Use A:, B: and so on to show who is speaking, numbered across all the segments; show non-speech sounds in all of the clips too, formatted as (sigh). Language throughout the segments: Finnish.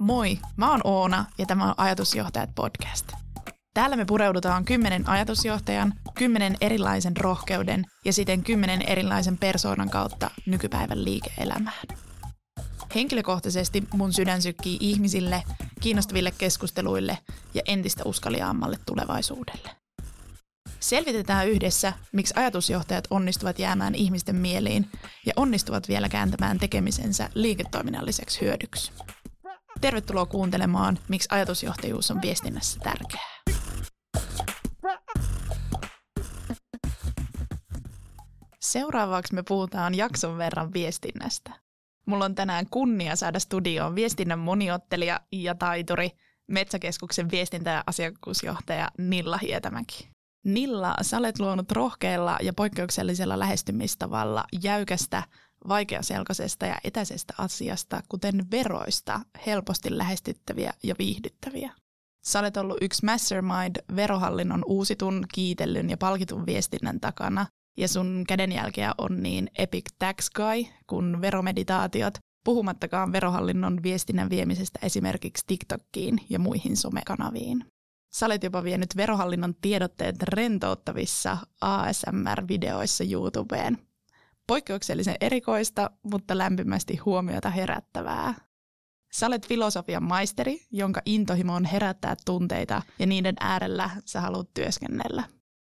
A: Moi, mä oon Oona ja tämä on Ajatusjohtajat podcast. Täällä me pureudutaan kymmenen ajatusjohtajan, kymmenen erilaisen rohkeuden ja siten kymmenen erilaisen persoonan kautta nykypäivän liike-elämään. Henkilökohtaisesti mun sydän sykkii ihmisille, kiinnostaville keskusteluille ja entistä uskaliaammalle tulevaisuudelle. Selvitetään yhdessä, miksi ajatusjohtajat onnistuvat jäämään ihmisten mieliin ja onnistuvat vielä kääntämään tekemisensä liiketoiminnalliseksi hyödyksi. Tervetuloa kuuntelemaan, miksi ajatusjohtajuus on viestinnässä tärkeää. Seuraavaksi me puhutaan jakson verran viestinnästä. Mulla on tänään kunnia saada studioon viestinnän moniottelija ja taituri, Metsäkeskuksen viestintä- ja asiakkuusjohtaja Nilla Hietämäki. Nilla, sä olet luonut rohkealla ja poikkeuksellisella lähestymistavalla jäykästä, vaikeaselkoisesta ja etäisestä asiasta, kuten veroista, helposti lähestyttäviä ja viihdyttäviä. Sä olet ollut yksi mastermind verohallinnon uusitun, kiitellyn ja palkitun viestinnän takana, ja sun kädenjälkeä on niin Epic Tax Guy kuin veromeditaatiot, puhumattakaan verohallinnon viestinnän viemisestä esimerkiksi TikTokkiin ja muihin somekanaviin. Sä olet jopa vienyt verohallinnon tiedotteet rentouttavissa ASMR-videoissa YouTubeen. Poikkeuksellisen erikoista, mutta lämpimästi huomiota herättävää. Sä olet filosofian maisteri, jonka intohimo on herättää tunteita ja niiden äärellä sä haluat työskennellä.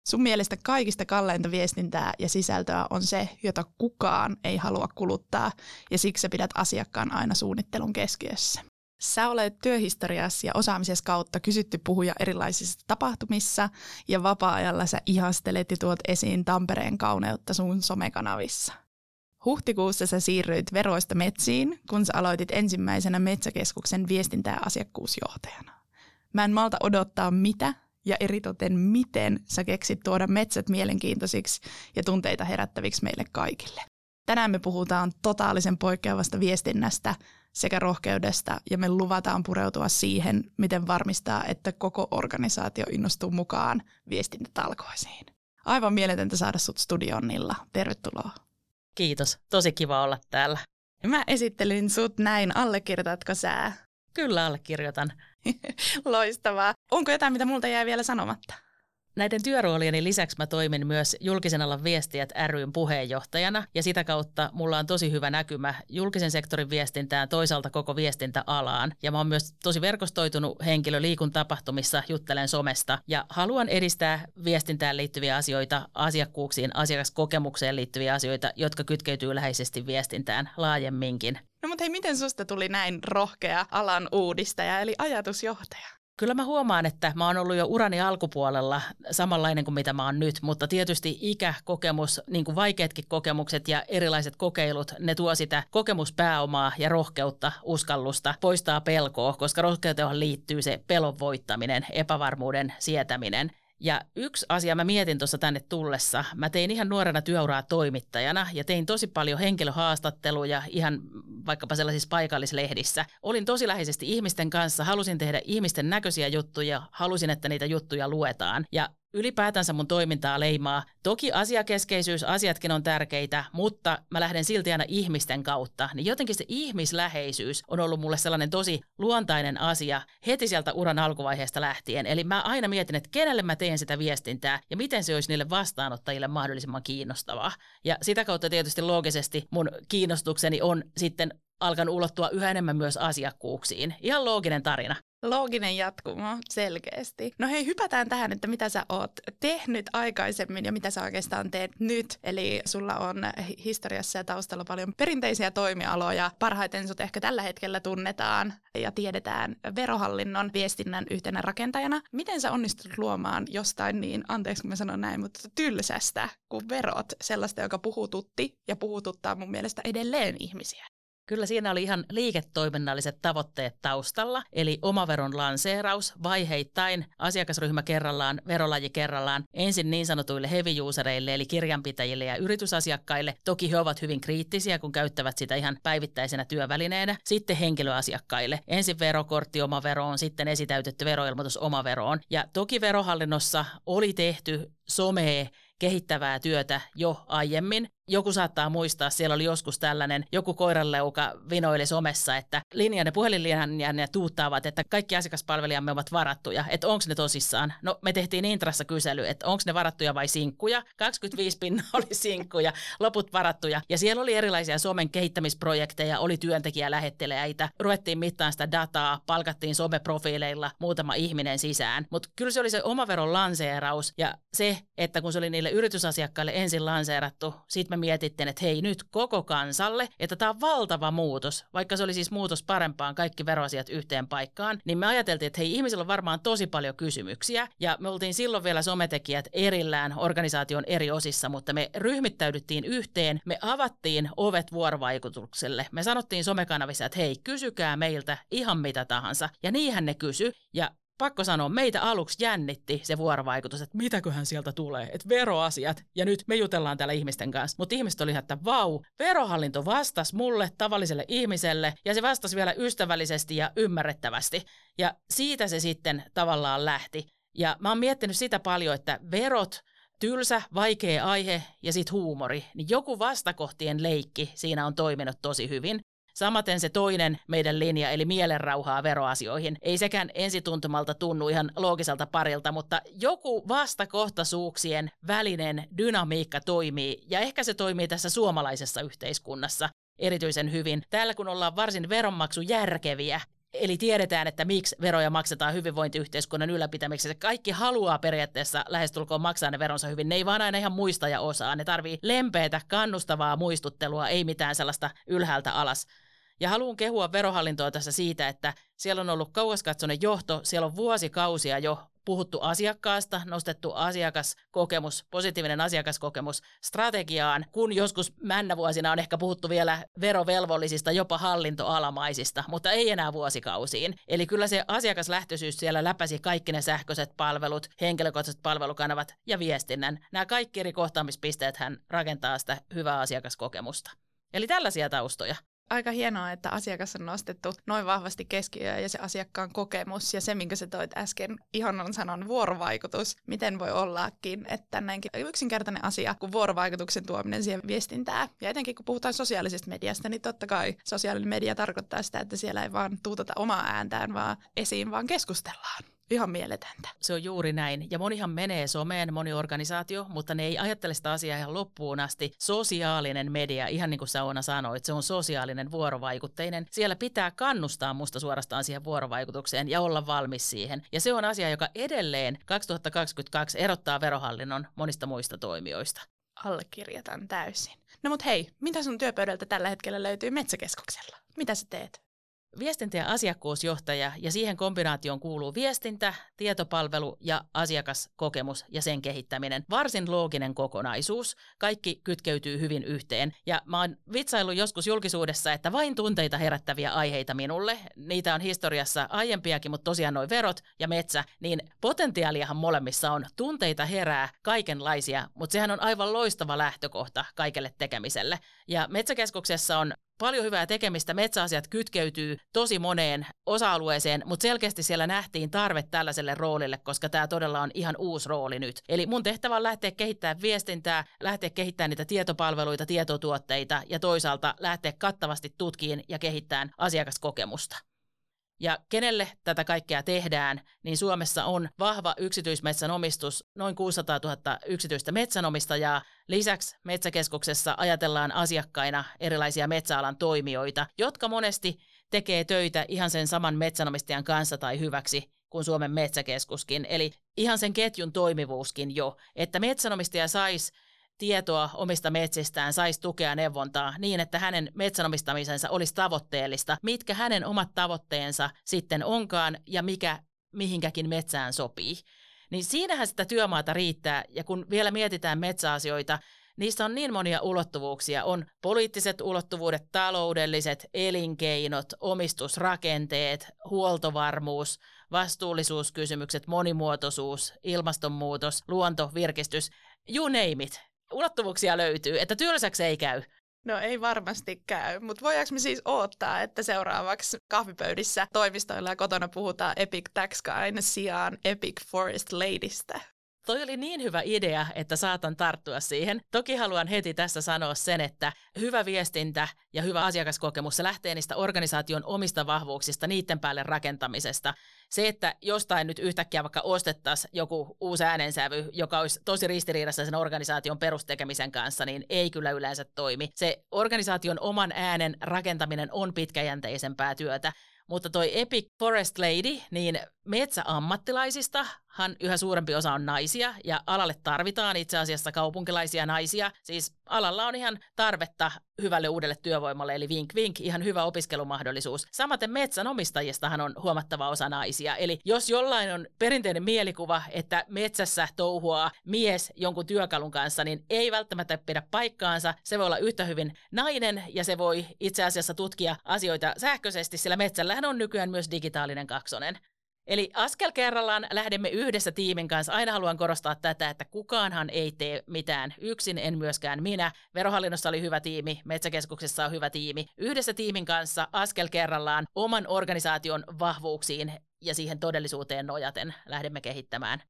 A: Sun mielestä kaikista kalleinta viestintää ja sisältöä on se, jota kukaan ei halua kuluttaa, ja siksi sä pidät asiakkaan aina suunnittelun keskiössä. Sä olet työhistoriassa ja osaamisessa kautta kysytty puhuja erilaisissa tapahtumissa ja vapaa-ajalla sä ihastelet ja tuot esiin Tampereen kauneutta sun somekanavissa. Huhtikuussa sä siirryit veroista metsiin, kun sä aloitit ensimmäisenä Metsäkeskuksen viestintä- ja asiakkuusjohtajana. Mä en malta odottaa mitä ja eritoten miten sä keksit tuoda metsät mielenkiintoisiksi ja tunteita herättäviksi meille kaikille. Tänään me puhutaan totaalisen poikkeavasta viestinnästä sekä rohkeudesta ja me luvataan pureutua siihen, miten varmistaa, että koko organisaatio innostuu mukaan viestintätalkoisiin. Aivan mieletöntä saada sut studioon, Nilla. Tervetuloa.
B: Kiitos. Tosi kiva olla täällä.
A: Mä esittelin sut näin. Allekirjoitatko sä?
B: Kyllä allekirjoitan. (laughs)
A: Loistavaa. Onko jotain, mitä multa jää vielä sanomatta?
B: Näiden työroolieni lisäksi mä toimin myös julkisen alan viestijät ryn puheenjohtajana ja sitä kautta mulla on tosi hyvä näkymä julkisen sektorin viestintään, toisaalta koko viestintäalaan. Ja mä oon myös tosi verkostoitunut henkilö liikun tapahtumissa, juttelen somesta ja haluan edistää viestintään liittyviä asioita, asiakkuuksiin, asiakaskokemukseen liittyviä asioita, jotka kytkeytyy läheisesti viestintään laajemminkin.
A: No mutta hei, miten susta tuli näin rohkea alan uudistaja eli ajatusjohtaja?
B: Kyllä mä huomaan, että mä oon ollut jo urani alkupuolella samanlainen kuin mitä mä oon nyt, mutta tietysti ikä, kokemus, niin kuin vaikeatkin kokemukset ja erilaiset kokeilut, ne tuo sitä kokemuspääomaa ja rohkeutta, uskallusta, poistaa pelkoa, koska rohkeuteen liittyy se pelon voittaminen, epävarmuuden sietäminen. Ja yksi asia mä mietin tuossa tänne tullessa. Mä tein ihan nuorena työuraa toimittajana ja tein tosi paljon henkilöhaastatteluja ihan vaikkapa sellaisissa paikallislehdissä. Olin tosi läheisesti ihmisten kanssa, halusin tehdä ihmisten näköisiä juttuja, halusin, että niitä juttuja luetaan. Ja ylipäätänsä mun toimintaa leimaa. Toki asiakeskeisyys, asiatkin on tärkeitä, mutta mä lähden silti aina ihmisten kautta. Niin jotenkin se ihmisläheisyys on ollut mulle sellainen tosi luontainen asia heti sieltä uran alkuvaiheesta lähtien. Eli mä aina mietin, että kenelle mä teen sitä viestintää ja miten se olisi niille vastaanottajille mahdollisimman kiinnostavaa. Ja sitä kautta tietysti loogisesti mun kiinnostukseni on sitten alkanut ulottua yhä enemmän myös asiakkuuksiin. Ihan looginen tarina.
A: Looginen jatkumo, selkeästi. No hei, hypätään tähän, että mitä sä oot tehnyt aikaisemmin ja mitä sä oikeastaan teet nyt. Eli sulla on historiassa ja taustalla paljon perinteisiä toimialoja. Parhaiten sut ehkä tällä hetkellä tunnetaan ja tiedetään verohallinnon viestinnän yhtenä rakentajana. Miten sä onnistut luomaan jostain niin, anteeksi kun mä sanon näin, mutta tylsästä kuin verot, sellaista, joka puhututti ja puhututtaa mun mielestä edelleen ihmisiä?
B: Kyllä siinä oli ihan liiketoiminnalliset tavoitteet taustalla, eli omaveron lanseeraus vaiheittain, asiakasryhmä kerrallaan, verolaji kerrallaan, ensin niin sanotuille heavy usereille, eli kirjanpitäjille ja yritysasiakkaille. Toki he ovat hyvin kriittisiä, kun käyttävät sitä ihan päivittäisenä työvälineenä. Sitten henkilöasiakkaille. Ensin verokortti omaveroon, sitten esitäytetty veroilmoitus omaveroon. Ja toki verohallinnossa oli tehty somee kehittävää työtä jo aiemmin, joku saattaa muistaa, siellä oli joskus tällainen, joku koiranleuka vinoili somessa, että linjan ja puhelinlinjan ja tuuttaavat, että kaikki asiakaspalvelijamme ovat varattuja, että onko ne tosissaan. No me tehtiin Intrassa kysely, että onko ne varattuja vai sinkkuja. 25 pinnaa (laughs) oli sinkkuja, loput varattuja. Ja siellä oli erilaisia somen kehittämisprojekteja, oli työntekijälähetteleitä, ruvettiin mittaan sitä dataa, palkattiin someprofiileilla muutama ihminen sisään. Mutta kyllä se oli se omaveron lanseeraus ja se, että kun se oli niille yritysasiakkaille ensin lanseerattu, sitten me mietittiin, että hei nyt koko kansalle, että tämä on valtava muutos, vaikka se oli siis muutos parempaan kaikki veroasiat yhteen paikkaan, niin me ajateltiin, että hei ihmisillä on varmaan tosi paljon kysymyksiä ja me oltiin silloin vielä sometekijät erillään organisaation eri osissa, mutta me ryhmittäydyttiin yhteen, me avattiin ovet vuorovaikutukselle. Me sanottiin somekanavissa, että hei, kysykää meiltä ihan mitä tahansa. Ja niinhän ne kysy. Ja pakko sanoa, meitä aluksi jännitti se vuorovaikutus, että mitäköhän sieltä tulee, että veroasiat, ja nyt me jutellaan täällä ihmisten kanssa. Mutta ihmiset oli että vau, verohallinto vastasi mulle, tavalliselle ihmiselle, ja se vastasi vielä ystävällisesti ja ymmärrettävästi. Ja siitä se sitten tavallaan lähti. Ja mä oon miettinyt sitä paljon, että verot, tylsä, vaikea aihe ja sitten huumori, niin joku vastakohtien leikki siinä on toiminut tosi hyvin. Samaten se toinen meidän linja, eli mielenrauhaa veroasioihin. Ei sekään ensituntumalta tunnu ihan loogiselta parilta, mutta joku vastakohtaisuuksien välinen dynamiikka toimii, ja ehkä se toimii tässä suomalaisessa yhteiskunnassa erityisen hyvin. Täällä kun ollaan varsin veronmaksujärkeviä, Eli tiedetään, että miksi veroja maksetaan hyvinvointiyhteiskunnan ylläpitämiseksi. Kaikki haluaa periaatteessa lähestulkoon maksaa ne veronsa hyvin. Ne ei vaan aina ihan muista ja osaa. Ne tarvii lempeätä, kannustavaa muistuttelua, ei mitään sellaista ylhäältä alas. Ja haluan kehua verohallintoa tässä siitä, että siellä on ollut kauaskatsoinen johto, siellä on vuosikausia jo puhuttu asiakkaasta, nostettu asiakaskokemus, positiivinen asiakaskokemus strategiaan, kun joskus männävuosina on ehkä puhuttu vielä verovelvollisista, jopa hallintoalamaisista, mutta ei enää vuosikausiin. Eli kyllä se asiakaslähtöisyys siellä läpäsi kaikki ne sähköiset palvelut, henkilökohtaiset palvelukanavat ja viestinnän. Nämä kaikki eri kohtaamispisteet hän rakentaa sitä hyvää asiakaskokemusta. Eli tällaisia taustoja
A: aika hienoa, että asiakas on nostettu noin vahvasti keskiöön ja se asiakkaan kokemus ja se, minkä sä toit äsken ihanan sanon vuorovaikutus. Miten voi ollakin, että näinkin yksinkertainen asia kuin vuorovaikutuksen tuominen siihen viestintää. Ja etenkin kun puhutaan sosiaalisesta mediasta, niin totta kai sosiaalinen media tarkoittaa sitä, että siellä ei vaan tuutata omaa ääntään, vaan esiin vaan keskustellaan ihan mieletöntä.
B: Se on juuri näin. Ja monihan menee someen, moni organisaatio, mutta ne ei ajattele sitä asiaa ihan loppuun asti. Sosiaalinen media, ihan niin kuin Sauna sanoi, että se on sosiaalinen vuorovaikutteinen. Siellä pitää kannustaa musta suorastaan siihen vuorovaikutukseen ja olla valmis siihen. Ja se on asia, joka edelleen 2022 erottaa verohallinnon monista muista toimijoista.
A: Allekirjatan täysin. No mut hei, mitä sun työpöydältä tällä hetkellä löytyy Metsäkeskuksella? Mitä sä teet?
B: Viestintä- ja asiakkuusjohtaja ja siihen kombinaatioon kuuluu viestintä, tietopalvelu ja asiakaskokemus ja sen kehittäminen. Varsin looginen kokonaisuus. Kaikki kytkeytyy hyvin yhteen. Ja mä oon vitsaillut joskus julkisuudessa, että vain tunteita herättäviä aiheita minulle. Niitä on historiassa aiempiakin, mutta tosiaan noin verot ja metsä, niin potentiaaliahan molemmissa on. Tunteita herää kaikenlaisia, mutta sehän on aivan loistava lähtökohta kaikelle tekemiselle. Ja Metsäkeskuksessa on paljon hyvää tekemistä. Metsäasiat kytkeytyy tosi moneen osa-alueeseen, mutta selkeästi siellä nähtiin tarve tällaiselle roolille, koska tämä todella on ihan uusi rooli nyt. Eli mun tehtävä on lähteä kehittämään viestintää, lähteä kehittämään niitä tietopalveluita, tietotuotteita ja toisaalta lähteä kattavasti tutkiin ja kehittämään asiakaskokemusta. Ja kenelle tätä kaikkea tehdään, niin Suomessa on vahva yksityismetsänomistus, noin 600 000 yksityistä metsänomistajaa. Lisäksi Metsäkeskuksessa ajatellaan asiakkaina erilaisia metsäalan toimijoita, jotka monesti tekee töitä ihan sen saman metsänomistajan kanssa tai hyväksi kuin Suomen metsäkeskuskin. Eli ihan sen ketjun toimivuuskin jo, että metsänomistaja saisi tietoa omista metsistään, saisi tukea neuvontaa niin, että hänen metsänomistamisensa olisi tavoitteellista, mitkä hänen omat tavoitteensa sitten onkaan ja mikä mihinkäkin metsään sopii. Niin siinähän sitä työmaata riittää, ja kun vielä mietitään metsäasioita, niissä on niin monia ulottuvuuksia. On poliittiset ulottuvuudet, taloudelliset, elinkeinot, omistusrakenteet, huoltovarmuus, vastuullisuuskysymykset, monimuotoisuus, ilmastonmuutos, luonto, virkistys, you name it ulottuvuuksia löytyy, että tylsäksi ei käy.
A: No ei varmasti käy, mutta voidaanko me siis odottaa, että seuraavaksi kahvipöydissä toimistoilla ja kotona puhutaan Epic Tax Guyn sijaan Epic Forest Ladystä?
B: Toi oli niin hyvä idea, että saatan tarttua siihen. Toki haluan heti tässä sanoa sen, että hyvä viestintä ja hyvä asiakaskokemus se lähtee niistä organisaation omista vahvuuksista, niiden päälle rakentamisesta. Se, että jostain nyt yhtäkkiä vaikka ostettaisiin joku uusi äänensävy, joka olisi tosi ristiriidassa sen organisaation perustekemisen kanssa, niin ei kyllä yleensä toimi. Se organisaation oman äänen rakentaminen on pitkäjänteisempää työtä. Mutta toi Epic Forest Lady, niin metsäammattilaisistahan yhä suurempi osa on naisia ja alalle tarvitaan itse asiassa kaupunkilaisia naisia. Siis alalla on ihan tarvetta hyvälle uudelle työvoimalle, eli vink vink, ihan hyvä opiskelumahdollisuus. Samaten metsänomistajistahan on huomattava osa naisia. Eli jos jollain on perinteinen mielikuva, että metsässä touhuaa mies jonkun työkalun kanssa, niin ei välttämättä pidä paikkaansa. Se voi olla yhtä hyvin nainen ja se voi itse asiassa tutkia asioita sähköisesti, sillä metsällähän on nykyään myös digitaalinen kaksonen. Eli askel kerrallaan lähdemme yhdessä tiimin kanssa. Aina haluan korostaa tätä, että kukaanhan ei tee mitään yksin, en myöskään minä. Verohallinnossa oli hyvä tiimi, Metsäkeskuksessa on hyvä tiimi. Yhdessä tiimin kanssa askel kerrallaan oman organisaation vahvuuksiin ja siihen todellisuuteen nojaten lähdemme kehittämään.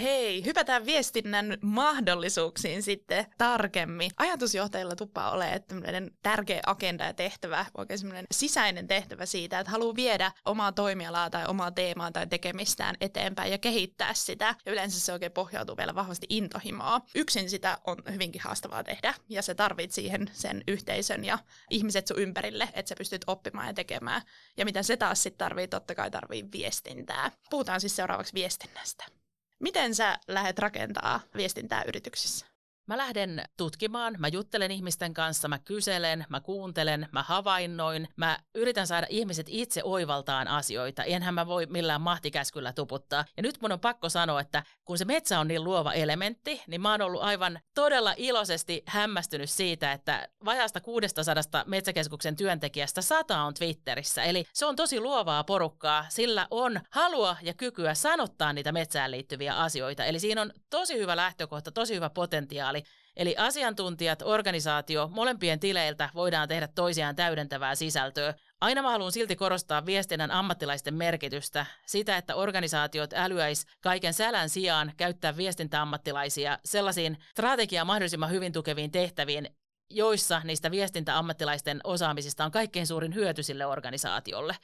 A: Hei, hypätään viestinnän mahdollisuuksiin sitten tarkemmin. Ajatusjohtajilla tuppaa ole tämmöinen tärkeä agenda ja tehtävä, oikein semmoinen sisäinen tehtävä siitä, että haluaa viedä omaa toimialaa tai omaa teemaa tai tekemistään eteenpäin ja kehittää sitä. Ja yleensä se oikein pohjautuu vielä vahvasti intohimoa. Yksin sitä on hyvinkin haastavaa tehdä ja se tarvit siihen sen yhteisön ja ihmiset sun ympärille, että sä pystyt oppimaan ja tekemään. Ja mitä se taas sitten tarvii, totta kai tarvii viestintää. Puhutaan siis seuraavaksi viestinnästä. Miten sä lähdet rakentaa viestintää yrityksissä?
B: Mä lähden tutkimaan, mä juttelen ihmisten kanssa, mä kyselen, mä kuuntelen, mä havainnoin, mä yritän saada ihmiset itse oivaltaan asioita. Enhän mä voi millään mahtikäskyllä tuputtaa. Ja nyt mun on pakko sanoa, että kun se metsä on niin luova elementti, niin mä oon ollut aivan todella iloisesti hämmästynyt siitä, että vajasta 600 metsäkeskuksen työntekijästä sata on Twitterissä. Eli se on tosi luovaa porukkaa, sillä on halua ja kykyä sanottaa niitä metsään liittyviä asioita. Eli siinä on tosi hyvä lähtökohta, tosi hyvä potentiaali potentiaali. Eli asiantuntijat, organisaatio, molempien tileiltä voidaan tehdä toisiaan täydentävää sisältöä. Aina mä haluan silti korostaa viestinnän ammattilaisten merkitystä, sitä, että organisaatiot älyäis kaiken sälän sijaan käyttää viestintäammattilaisia sellaisiin strategiaa mahdollisimman hyvin tukeviin tehtäviin, joissa niistä viestintäammattilaisten osaamisista on kaikkein suurin hyöty sille organisaatiolle.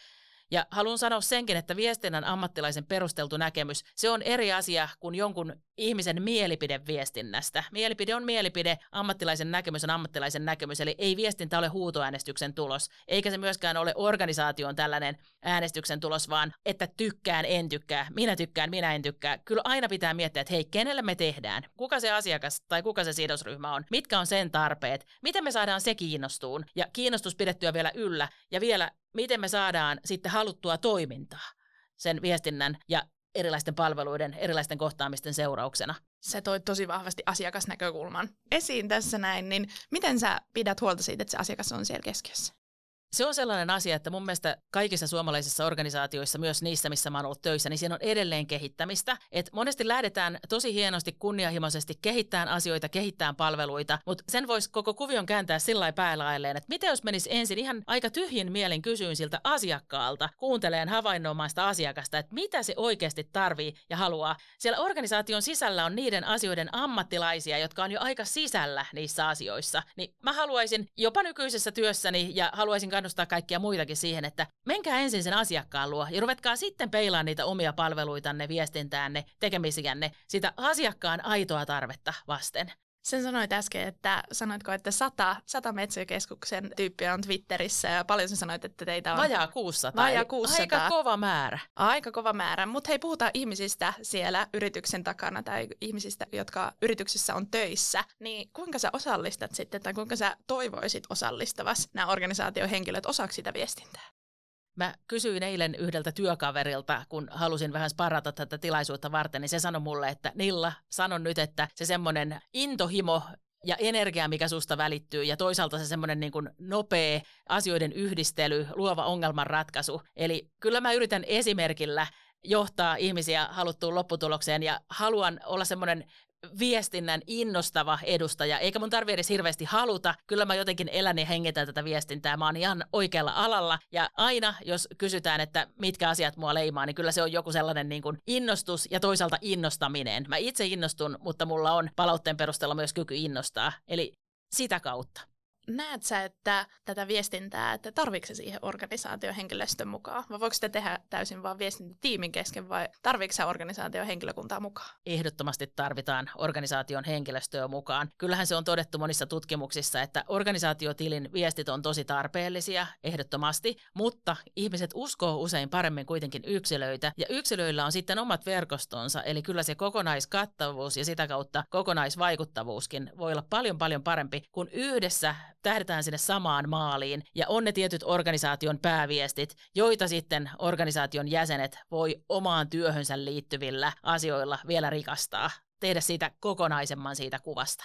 B: Ja haluan sanoa senkin, että viestinnän ammattilaisen perusteltu näkemys, se on eri asia kuin jonkun ihmisen mielipide viestinnästä. Mielipide on mielipide, ammattilaisen näkemys on ammattilaisen näkemys, eli ei viestintä ole huutoäänestyksen tulos, eikä se myöskään ole organisaation tällainen äänestyksen tulos, vaan että tykkään, en tykkää, minä tykkään, minä en tykkää. Kyllä aina pitää miettiä, että hei, kenelle me tehdään, kuka se asiakas tai kuka se sidosryhmä on, mitkä on sen tarpeet, miten me saadaan se kiinnostuun? Ja kiinnostus pidettyä vielä yllä. Ja vielä miten me saadaan sitten haluttua toimintaa sen viestinnän ja erilaisten palveluiden, erilaisten kohtaamisten seurauksena.
A: Se toi tosi vahvasti asiakasnäkökulman esiin tässä näin, niin miten sä pidät huolta siitä, että se asiakas on siellä keskiössä?
B: Se on sellainen asia, että mun mielestä kaikissa suomalaisissa organisaatioissa, myös niissä, missä mä oon ollut töissä, niin siinä on edelleen kehittämistä. Et monesti lähdetään tosi hienosti, kunnianhimoisesti kehittämään asioita, kehittämään palveluita, mutta sen voisi koko kuvion kääntää sillä lailla päälailleen, että mitä jos menisi ensin ihan aika tyhjin mielin kysyyn siltä asiakkaalta, kuunteleen havainnoimaan sitä asiakasta, että mitä se oikeasti tarvii ja haluaa. Siellä organisaation sisällä on niiden asioiden ammattilaisia, jotka on jo aika sisällä niissä asioissa. Niin mä haluaisin jopa nykyisessä työssäni ja haluaisin kannustaa kaikkia muitakin siihen, että menkää ensin sen asiakkaan luo ja ruvetkaa sitten peilaa niitä omia palveluitanne, viestintäänne, tekemisiänne, sitä asiakkaan aitoa tarvetta vasten.
A: Sen sanoit äsken, että sanoitko, että sata, sata metsäkeskuksen tyyppiä on Twitterissä ja paljon sä sanoit, että teitä on...
B: Vajaa 600.
A: Vajaa 600.
B: Aika kova määrä.
A: Aika kova määrä, mutta hei puhutaan ihmisistä siellä yrityksen takana tai ihmisistä, jotka yrityksessä on töissä. Niin kuinka sä osallistat sitten tai kuinka sä toivoisit osallistavas nämä organisaatiohenkilöt osaksi sitä viestintää?
B: Mä kysyin eilen yhdeltä työkaverilta, kun halusin vähän sparata tätä tilaisuutta varten, niin se sanoi mulle, että Nilla, sanon nyt, että se semmoinen intohimo ja energia, mikä susta välittyy, ja toisaalta se semmoinen niin kuin nopea asioiden yhdistely, luova ongelmanratkaisu. Eli kyllä mä yritän esimerkillä johtaa ihmisiä haluttuun lopputulokseen ja haluan olla semmoinen viestinnän innostava edustaja, eikä mun tarvi edes hirveästi haluta. Kyllä mä jotenkin elän ja hengitän tätä viestintää. Mä oon ihan oikealla alalla ja aina, jos kysytään, että mitkä asiat mua leimaa, niin kyllä se on joku sellainen niin kuin innostus ja toisaalta innostaminen. Mä itse innostun, mutta mulla on palautteen perusteella myös kyky innostaa. Eli sitä kautta
A: näet sä, että tätä viestintää, että tarvitsetko siihen organisaation henkilöstön mukaan? Vai voiko sitä tehdä täysin vain viestintätiimin kesken vai tarvitsetko organisaation henkilökuntaa mukaan?
B: Ehdottomasti tarvitaan organisaation henkilöstöä mukaan. Kyllähän se on todettu monissa tutkimuksissa, että organisaatiotilin viestit on tosi tarpeellisia, ehdottomasti, mutta ihmiset uskoo usein paremmin kuitenkin yksilöitä, ja yksilöillä on sitten omat verkostonsa, eli kyllä se kokonaiskattavuus ja sitä kautta kokonaisvaikuttavuuskin voi olla paljon paljon parempi, kun yhdessä tähdetään sinne samaan maaliin ja on ne tietyt organisaation pääviestit, joita sitten organisaation jäsenet voi omaan työhönsä liittyvillä asioilla vielä rikastaa, tehdä siitä kokonaisemman siitä kuvasta.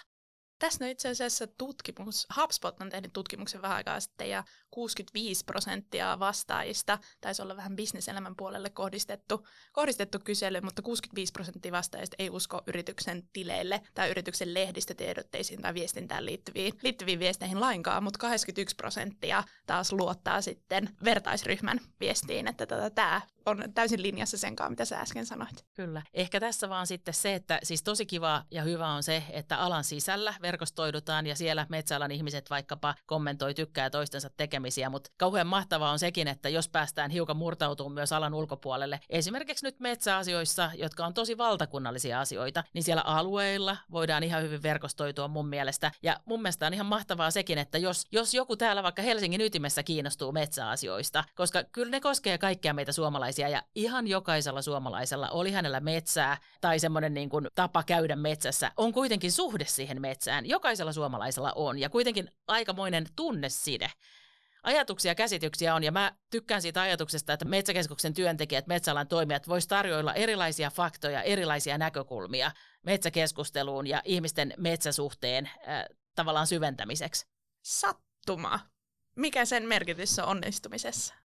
A: Tässä on itse asiassa tutkimus. HubSpot on tehnyt tutkimuksen vähän aikaa sitten ja 65 prosenttia vastaajista, taisi olla vähän bisneselämän puolelle kohdistettu, kohdistettu kysely, mutta 65 prosenttia vastaajista ei usko yrityksen tileille tai yrityksen lehdistötiedotteisiin tai viestintään liittyviin, liittyviin viesteihin lainkaan, mutta 81 prosenttia taas luottaa sitten vertaisryhmän viestiin, että tota, tämä on täysin linjassa sen kanssa, mitä sä äsken sanoit.
B: Kyllä. Ehkä tässä vaan sitten se, että siis tosi kiva ja hyvä on se, että alan sisällä verkostoidutaan ja siellä metsäalan ihmiset vaikkapa kommentoi, tykkää toistensa tekemisiä, mutta kauhean mahtavaa on sekin, että jos päästään hiukan murtautumaan myös alan ulkopuolelle, esimerkiksi nyt metsäasioissa, jotka on tosi valtakunnallisia asioita, niin siellä alueilla voidaan ihan hyvin verkostoitua mun mielestä. Ja mun mielestä on ihan mahtavaa sekin, että jos, jos joku täällä vaikka Helsingin ytimessä kiinnostuu metsäasioista, koska kyllä ne koskee kaikkia meitä suomalaisia ja ihan jokaisella suomalaisella oli hänellä metsää tai semmoinen niin kuin tapa käydä metsässä, on kuitenkin suhde siihen metsään jokaisella suomalaisella on ja kuitenkin aikamoinen tunneside. Ajatuksia ja käsityksiä on ja mä tykkään siitä ajatuksesta, että Metsäkeskuksen työntekijät, metsäalan toimijat vois tarjoilla erilaisia faktoja, erilaisia näkökulmia metsäkeskusteluun ja ihmisten metsäsuhteen äh, tavallaan syventämiseksi.
A: Sattuma. Mikä sen merkitys on onnistumisessa?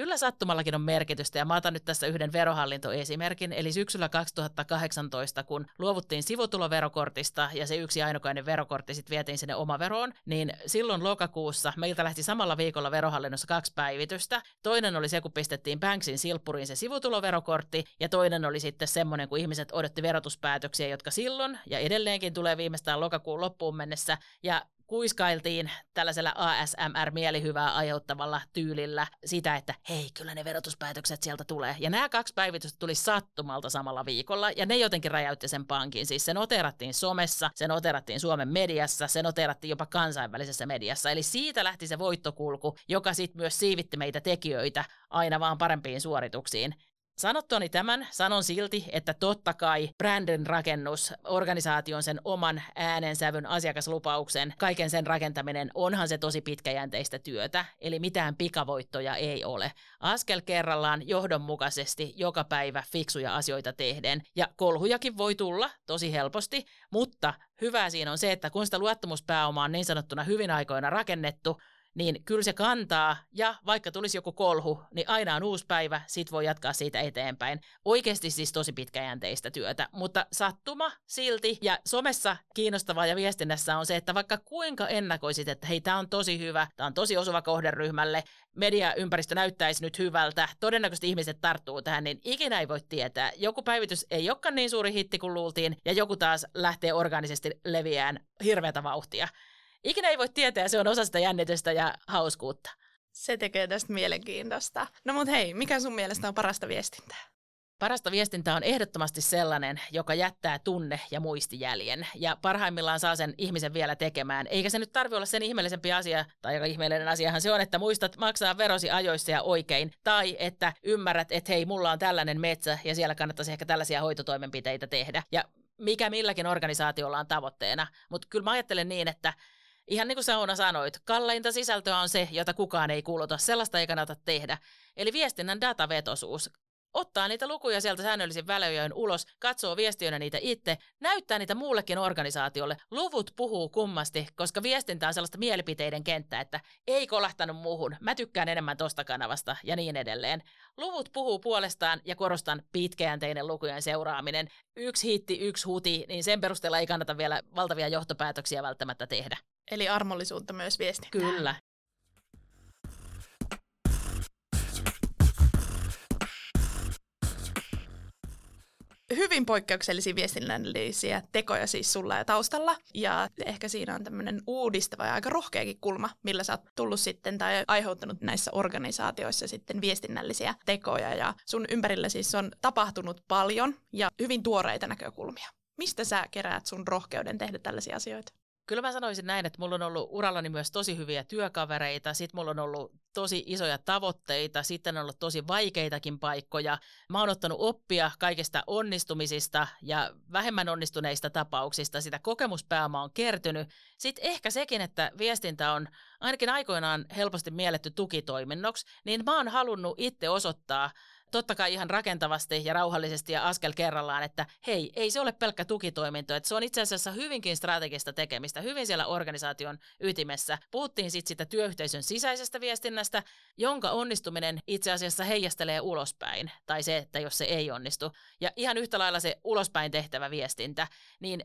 B: Kyllä sattumallakin on merkitystä ja mä otan nyt tässä yhden verohallintoesimerkin. Eli syksyllä 2018, kun luovuttiin sivutuloverokortista ja se yksi ainokainen verokortti sitten vietiin sinne omaveroon, niin silloin lokakuussa meiltä lähti samalla viikolla verohallinnossa kaksi päivitystä. Toinen oli se, kun pistettiin Banksin silppuriin se sivutuloverokortti ja toinen oli sitten semmoinen, kun ihmiset odotti verotuspäätöksiä, jotka silloin ja edelleenkin tulee viimeistään lokakuun loppuun mennessä. Ja kuiskailtiin tällaisella ASMR-mielihyvää aiheuttavalla tyylillä sitä, että hei, kyllä ne verotuspäätökset sieltä tulee. Ja nämä kaksi päivitystä tuli sattumalta samalla viikolla, ja ne jotenkin räjäytti sen pankin. Siis se noterattiin somessa, se noterattiin Suomen mediassa, se noterattiin jopa kansainvälisessä mediassa. Eli siitä lähti se voittokulku, joka sitten myös siivitti meitä tekijöitä aina vaan parempiin suorituksiin. Sanottuani tämän, sanon silti, että totta kai brändin rakennus, organisaation sen oman äänensävyn asiakaslupauksen, kaiken sen rakentaminen, onhan se tosi pitkäjänteistä työtä, eli mitään pikavoittoja ei ole. Askel kerrallaan johdonmukaisesti joka päivä fiksuja asioita tehden, ja kolhujakin voi tulla tosi helposti, mutta hyvää siinä on se, että kun sitä luottamuspääomaa on niin sanottuna hyvin aikoina rakennettu, niin kyllä se kantaa, ja vaikka tulisi joku kolhu, niin aina on uusi päivä, sit voi jatkaa siitä eteenpäin. Oikeasti siis tosi pitkäjänteistä työtä, mutta sattuma silti, ja somessa kiinnostavaa ja viestinnässä on se, että vaikka kuinka ennakoisit, että hei, tämä on tosi hyvä, tämä on tosi osuva kohderyhmälle, mediaympäristö näyttäisi nyt hyvältä, todennäköisesti ihmiset tarttuu tähän, niin ikinä ei voi tietää. Joku päivitys ei olekaan niin suuri hitti kuin luultiin, ja joku taas lähtee organisesti leviään hirveätä vauhtia. Ikinä ei voi tietää, se on osa sitä jännitystä ja hauskuutta.
A: Se tekee tästä mielenkiintoista. No mut hei, mikä sun mielestä on parasta viestintää?
B: Parasta viestintää on ehdottomasti sellainen, joka jättää tunne- ja muistijäljen. Ja parhaimmillaan saa sen ihmisen vielä tekemään. Eikä se nyt tarvi olla sen ihmeellisempi asia, tai aika ihmeellinen asiahan se on, että muistat maksaa verosi ajoissa ja oikein. Tai että ymmärrät, että hei, mulla on tällainen metsä ja siellä kannattaisi ehkä tällaisia hoitotoimenpiteitä tehdä. Ja mikä milläkin organisaatiolla on tavoitteena. Mutta kyllä mä ajattelen niin, että Ihan niin kuin Sauna sanoit, kalleinta sisältöä on se, jota kukaan ei kuluta. Sellaista ei kannata tehdä. Eli viestinnän datavetosuus. ottaa niitä lukuja sieltä säännöllisin väliöin ulos, katsoo viestiönä niitä itse, näyttää niitä muullekin organisaatiolle. Luvut puhuu kummasti, koska viestintä on sellaista mielipiteiden kenttää, että ei kolahtanut muuhun, mä tykkään enemmän tosta kanavasta ja niin edelleen. Luvut puhuu puolestaan ja korostan pitkäjänteinen lukujen seuraaminen. Yksi hitti, yksi huti, niin sen perusteella ei kannata vielä valtavia johtopäätöksiä välttämättä tehdä.
A: Eli armollisuutta myös viestintään.
B: Kyllä,
A: hyvin poikkeuksellisia viestinnällisiä tekoja siis sulla ja taustalla. Ja ehkä siinä on tämmöinen uudistava ja aika rohkeakin kulma, millä sä oot tullut sitten tai aiheuttanut näissä organisaatioissa sitten viestinnällisiä tekoja. Ja sun ympärillä siis on tapahtunut paljon ja hyvin tuoreita näkökulmia. Mistä sä keräät sun rohkeuden tehdä tällaisia asioita?
B: Kyllä mä sanoisin näin, että mulla on ollut urallani myös tosi hyviä työkavereita, sitten mulla on ollut tosi isoja tavoitteita, sitten on ollut tosi vaikeitakin paikkoja. Mä oon ottanut oppia kaikista onnistumisista ja vähemmän onnistuneista tapauksista, sitä kokemuspääoma on kertynyt. Sitten ehkä sekin, että viestintä on ainakin aikoinaan helposti mielletty tukitoiminnoksi, niin mä oon halunnut itse osoittaa totta kai ihan rakentavasti ja rauhallisesti ja askel kerrallaan, että hei, ei se ole pelkkä tukitoiminto, että se on itse asiassa hyvinkin strategista tekemistä, hyvin siellä organisaation ytimessä. Puhuttiin sitten sitä työyhteisön sisäisestä viestinnästä, jonka onnistuminen itse asiassa heijastelee ulospäin, tai se, että jos se ei onnistu. Ja ihan yhtä lailla se ulospäin tehtävä viestintä, niin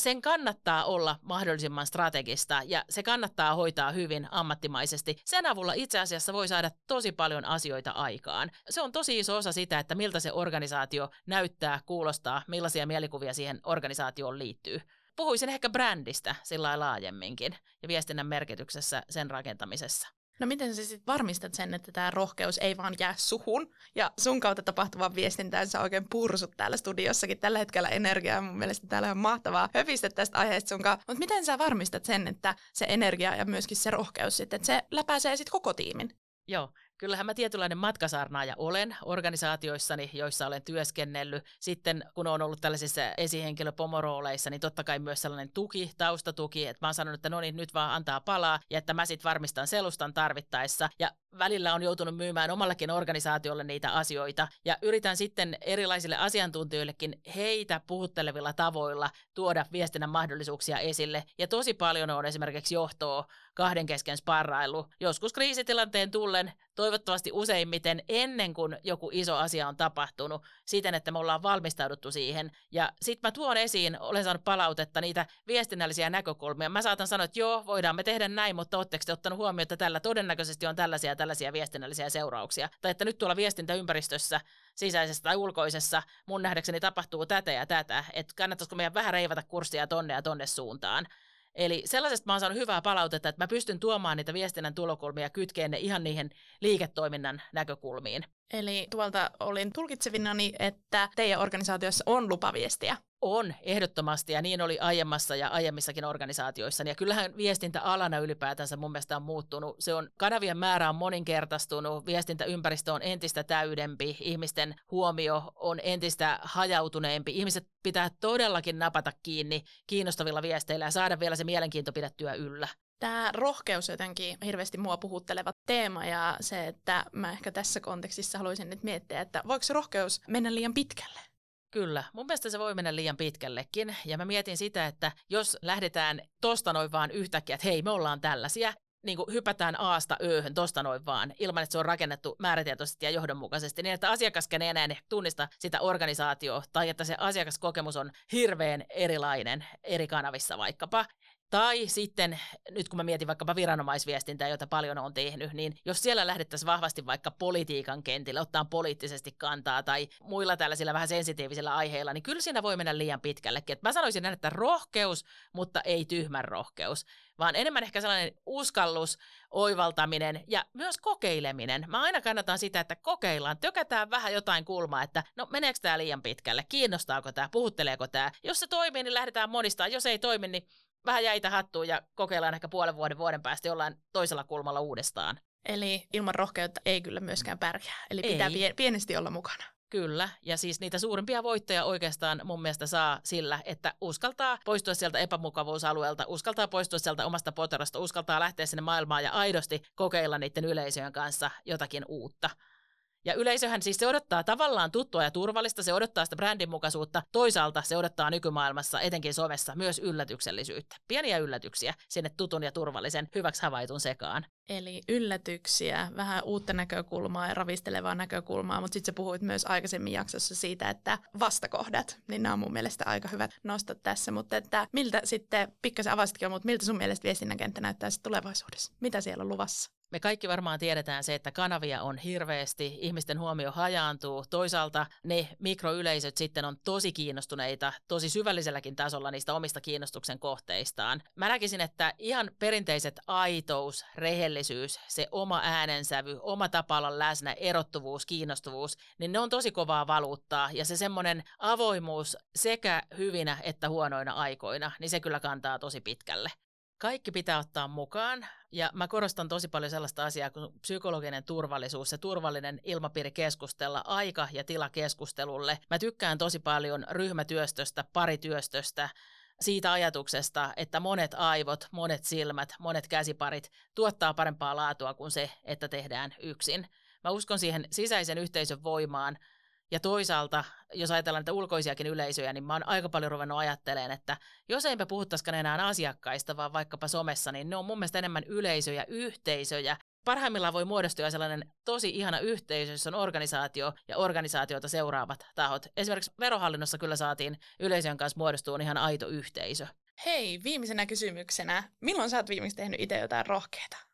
B: sen kannattaa olla mahdollisimman strategista ja se kannattaa hoitaa hyvin ammattimaisesti. Sen avulla itse asiassa voi saada tosi paljon asioita aikaan. Se on tosi iso osa sitä, että miltä se organisaatio näyttää, kuulostaa, millaisia mielikuvia siihen organisaatioon liittyy. Puhuisin ehkä brändistä sillä laajemminkin ja viestinnän merkityksessä sen rakentamisessa.
A: No miten sä sitten varmistat sen, että tämä rohkeus ei vaan jää suhun ja sun kautta tapahtuvan viestintään sä oikein pursut täällä studiossakin tällä hetkellä energiaa. Mun mielestä täällä on mahtavaa höpistä tästä aiheesta sunkaan. Mutta miten sä varmistat sen, että se energia ja myöskin se rohkeus sitten, että se läpäisee sitten koko tiimin?
B: Joo, Kyllähän mä tietynlainen matkasarnaaja olen organisaatioissani, joissa olen työskennellyt. Sitten kun olen ollut tällaisissa esihenkilöpomorooleissa, niin totta kai myös sellainen tuki, taustatuki, että mä oon sanonut, että no niin, nyt vaan antaa palaa ja että mä sitten varmistan selustan tarvittaessa. Ja välillä on joutunut myymään omallakin organisaatiolle niitä asioita ja yritän sitten erilaisille asiantuntijoillekin heitä puhuttelevilla tavoilla tuoda viestinnän mahdollisuuksia esille. Ja tosi paljon on esimerkiksi johtoa kahden kesken sparrailu. Joskus kriisitilanteen tullen, toivottavasti useimmiten ennen kuin joku iso asia on tapahtunut, siten, että me ollaan valmistauduttu siihen. Ja sitten mä tuon esiin, olen saanut palautetta, niitä viestinnällisiä näkökulmia. Mä saatan sanoa, että joo, voidaan me tehdä näin, mutta oletteko te ottanut huomioon, että tällä todennäköisesti on tällaisia tällaisia viestinnällisiä seurauksia. Tai että nyt tuolla viestintäympäristössä, sisäisessä tai ulkoisessa, mun nähdäkseni tapahtuu tätä ja tätä, että kannattaisiko meidän vähän reivata kurssia tonne ja tonne suuntaan. Eli sellaisesta mä oon saanut hyvää palautetta, että mä pystyn tuomaan niitä viestinnän tulokulmia ja kytkeen ne ihan niihin liiketoiminnan näkökulmiin.
A: Eli tuolta olin tulkitsevinani, että teidän organisaatiossa on lupaviestiä.
B: On, ehdottomasti, ja niin oli aiemmassa ja aiemmissakin organisaatioissa. Ja kyllähän viestintäalana ylipäätänsä mun mielestä on muuttunut. Se on, kanavien määrä on moninkertaistunut, viestintäympäristö on entistä täydempi, ihmisten huomio on entistä hajautuneempi. Ihmiset pitää todellakin napata kiinni kiinnostavilla viesteillä ja saada vielä se mielenkiinto pidettyä yllä.
A: Tämä rohkeus jotenkin hirveästi mua puhutteleva teema ja se, että mä ehkä tässä kontekstissa haluaisin nyt miettiä, että voiko rohkeus mennä liian pitkälle?
B: Kyllä, mun mielestä se voi mennä liian pitkällekin. Ja mä mietin sitä, että jos lähdetään tosta noin vaan yhtäkkiä, että hei, me ollaan tällaisia, niin kuin hypätään aasta ööhön tosta noin vaan, ilman että se on rakennettu määrätietoisesti ja johdonmukaisesti, niin että asiakas ei enää tunnista sitä organisaatioa, tai että se asiakaskokemus on hirveän erilainen eri kanavissa vaikkapa. Tai sitten, nyt kun mä mietin vaikkapa viranomaisviestintää, jota paljon on tehnyt, niin jos siellä lähdettäisiin vahvasti vaikka politiikan kentille, ottaa poliittisesti kantaa tai muilla tällaisilla vähän sensitiivisillä aiheilla, niin kyllä siinä voi mennä liian pitkällekin. Et mä sanoisin näin, että rohkeus, mutta ei tyhmän rohkeus, vaan enemmän ehkä sellainen uskallus, oivaltaminen ja myös kokeileminen. Mä aina kannatan sitä, että kokeillaan, tökätään vähän jotain kulmaa, että no meneekö tämä liian pitkälle, kiinnostaako tämä, puhutteleeko tämä. Jos se toimii, niin lähdetään monista. Jos ei toimi, niin vähän jäitä hattuun ja kokeillaan ehkä puolen vuoden vuoden päästä jollain toisella kulmalla uudestaan.
A: Eli ilman rohkeutta ei kyllä myöskään pärjää. Eli pitää ei. pienesti olla mukana.
B: Kyllä, ja siis niitä suurimpia voittoja oikeastaan mun mielestä saa sillä, että uskaltaa poistua sieltä epämukavuusalueelta, uskaltaa poistua sieltä omasta poterosta, uskaltaa lähteä sinne maailmaan ja aidosti kokeilla niiden yleisöjen kanssa jotakin uutta. Ja yleisöhän siis se odottaa tavallaan tuttua ja turvallista, se odottaa sitä brändinmukaisuutta. Toisaalta se odottaa nykymaailmassa, etenkin somessa, myös yllätyksellisyyttä. Pieniä yllätyksiä sinne tutun ja turvallisen hyväksi havaitun sekaan.
A: Eli yllätyksiä, vähän uutta näkökulmaa ja ravistelevaa näkökulmaa, mutta sitten sä puhuit myös aikaisemmin jaksossa siitä, että vastakohdat, niin nämä on mun mielestä aika hyvät nostot tässä, mutta että miltä sitten, pikkasen avasitkin, mutta miltä sun mielestä viestinnän kenttä näyttää tulevaisuudessa? Mitä siellä on luvassa?
B: Me kaikki varmaan tiedetään se, että kanavia on hirveästi, ihmisten huomio hajaantuu. Toisaalta ne mikroyleisöt sitten on tosi kiinnostuneita, tosi syvälliselläkin tasolla niistä omista kiinnostuksen kohteistaan. Mä näkisin, että ihan perinteiset aitous, rehellisyys, se oma äänensävy, oma tapa olla läsnä, erottuvuus, kiinnostuvuus, niin ne on tosi kovaa valuuttaa. Ja se semmoinen avoimuus sekä hyvinä että huonoina aikoina, niin se kyllä kantaa tosi pitkälle. Kaikki pitää ottaa mukaan ja mä korostan tosi paljon sellaista asiaa kuin psykologinen turvallisuus, se turvallinen ilmapiiri keskustella, aika ja tila keskustelulle. Mä tykkään tosi paljon ryhmätyöstöstä, parityöstöstä, siitä ajatuksesta, että monet aivot, monet silmät, monet käsiparit tuottaa parempaa laatua kuin se, että tehdään yksin. Mä uskon siihen sisäisen yhteisön voimaan, ja toisaalta, jos ajatellaan niitä ulkoisiakin yleisöjä, niin mä oon aika paljon ruvennut ajattelemaan, että jos eipä puhuttaisikaan enää asiakkaista, vaan vaikkapa somessa, niin ne on mun mielestä enemmän yleisöjä, yhteisöjä. Parhaimmillaan voi muodostua sellainen tosi ihana yhteisö, jossa on organisaatio ja organisaatioita seuraavat tahot. Esimerkiksi verohallinnossa kyllä saatiin yleisön kanssa muodostua ihan aito yhteisö.
A: Hei, viimeisenä kysymyksenä. Milloin sä oot viimeksi tehnyt itse jotain rohkeata?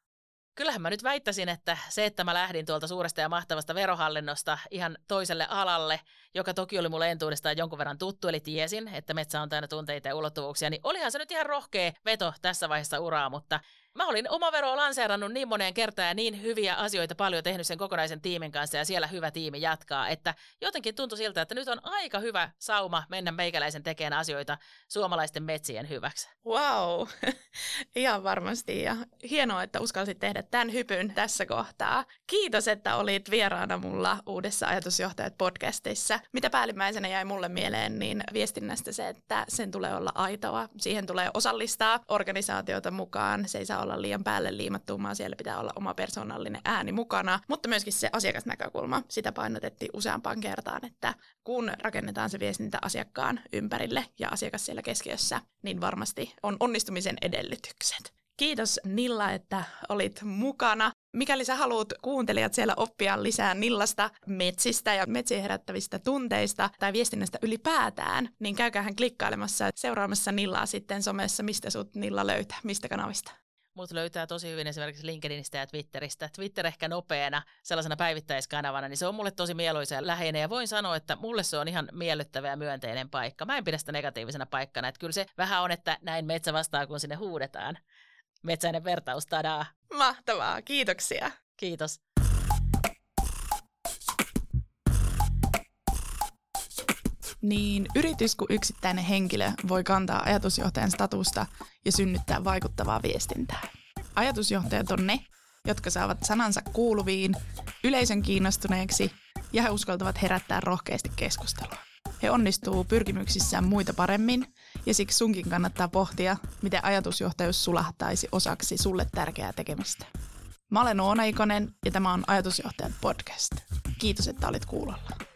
B: Kyllähän mä nyt väittäisin, että se, että mä lähdin tuolta suuresta ja mahtavasta verohallinnosta ihan toiselle alalle, joka toki oli mulle entuudestaan jonkun verran tuttu, eli tiesin, että metsä on täynnä tunteita ja ulottuvuuksia, niin olihan se nyt ihan rohkea veto tässä vaiheessa uraa, mutta Mä olin oma veroa lanseerannut niin moneen kertaan ja niin hyviä asioita paljon tehnyt sen kokonaisen tiimin kanssa ja siellä hyvä tiimi jatkaa, että jotenkin tuntui siltä, että nyt on aika hyvä sauma mennä meikäläisen tekemään asioita suomalaisten metsien hyväksi.
A: Wow, (laughs) ihan varmasti ja hienoa, että uskalsit tehdä tämän hypyn tässä kohtaa. Kiitos, että olit vieraana mulla uudessa Ajatusjohtajat podcastissa. Mitä päällimmäisenä jäi mulle mieleen, niin viestinnästä se, että sen tulee olla aitoa. Siihen tulee osallistaa organisaatiota mukaan. Se ei saa olla liian päälle liimattua, vaan siellä pitää olla oma persoonallinen ääni mukana, mutta myöskin se asiakasnäkökulma. Sitä painotettiin useampaan kertaan, että kun rakennetaan se viestintä asiakkaan ympärille ja asiakas siellä keskiössä, niin varmasti on onnistumisen edellytykset. Kiitos Nilla, että olit mukana. Mikäli sä haluat kuuntelijat siellä oppia lisää Nillasta, metsistä ja metsien herättävistä tunteista tai viestinnästä ylipäätään, niin käykäähän klikkailemassa seuraamassa Nillaa sitten somessa, mistä sut Nilla löytää, mistä kanavista.
B: Mut löytää tosi hyvin esimerkiksi LinkedInistä ja Twitteristä. Twitter ehkä nopeana sellaisena päivittäiskanavana, niin se on mulle tosi mieluisa ja läheinen. Ja voin sanoa, että mulle se on ihan miellyttävä ja myönteinen paikka. Mä en pidä sitä negatiivisena paikkana. Että kyllä se vähän on, että näin metsä vastaa, kun sinne huudetaan. Metsäinen vertaus, tadaa.
A: Mahtavaa, kiitoksia.
B: Kiitos.
A: Niin yritys kuin yksittäinen henkilö voi kantaa ajatusjohtajan statusta ja synnyttää vaikuttavaa viestintää. Ajatusjohtajat on ne, jotka saavat sanansa kuuluviin, yleisön kiinnostuneeksi ja he uskaltavat herättää rohkeasti keskustelua. He onnistuu pyrkimyksissään muita paremmin ja siksi sunkin kannattaa pohtia, miten ajatusjohtajuus sulahtaisi osaksi sulle tärkeää tekemistä. Mä olen Oona Ikonen ja tämä on Ajatusjohtajat podcast. Kiitos, että olit kuulolla.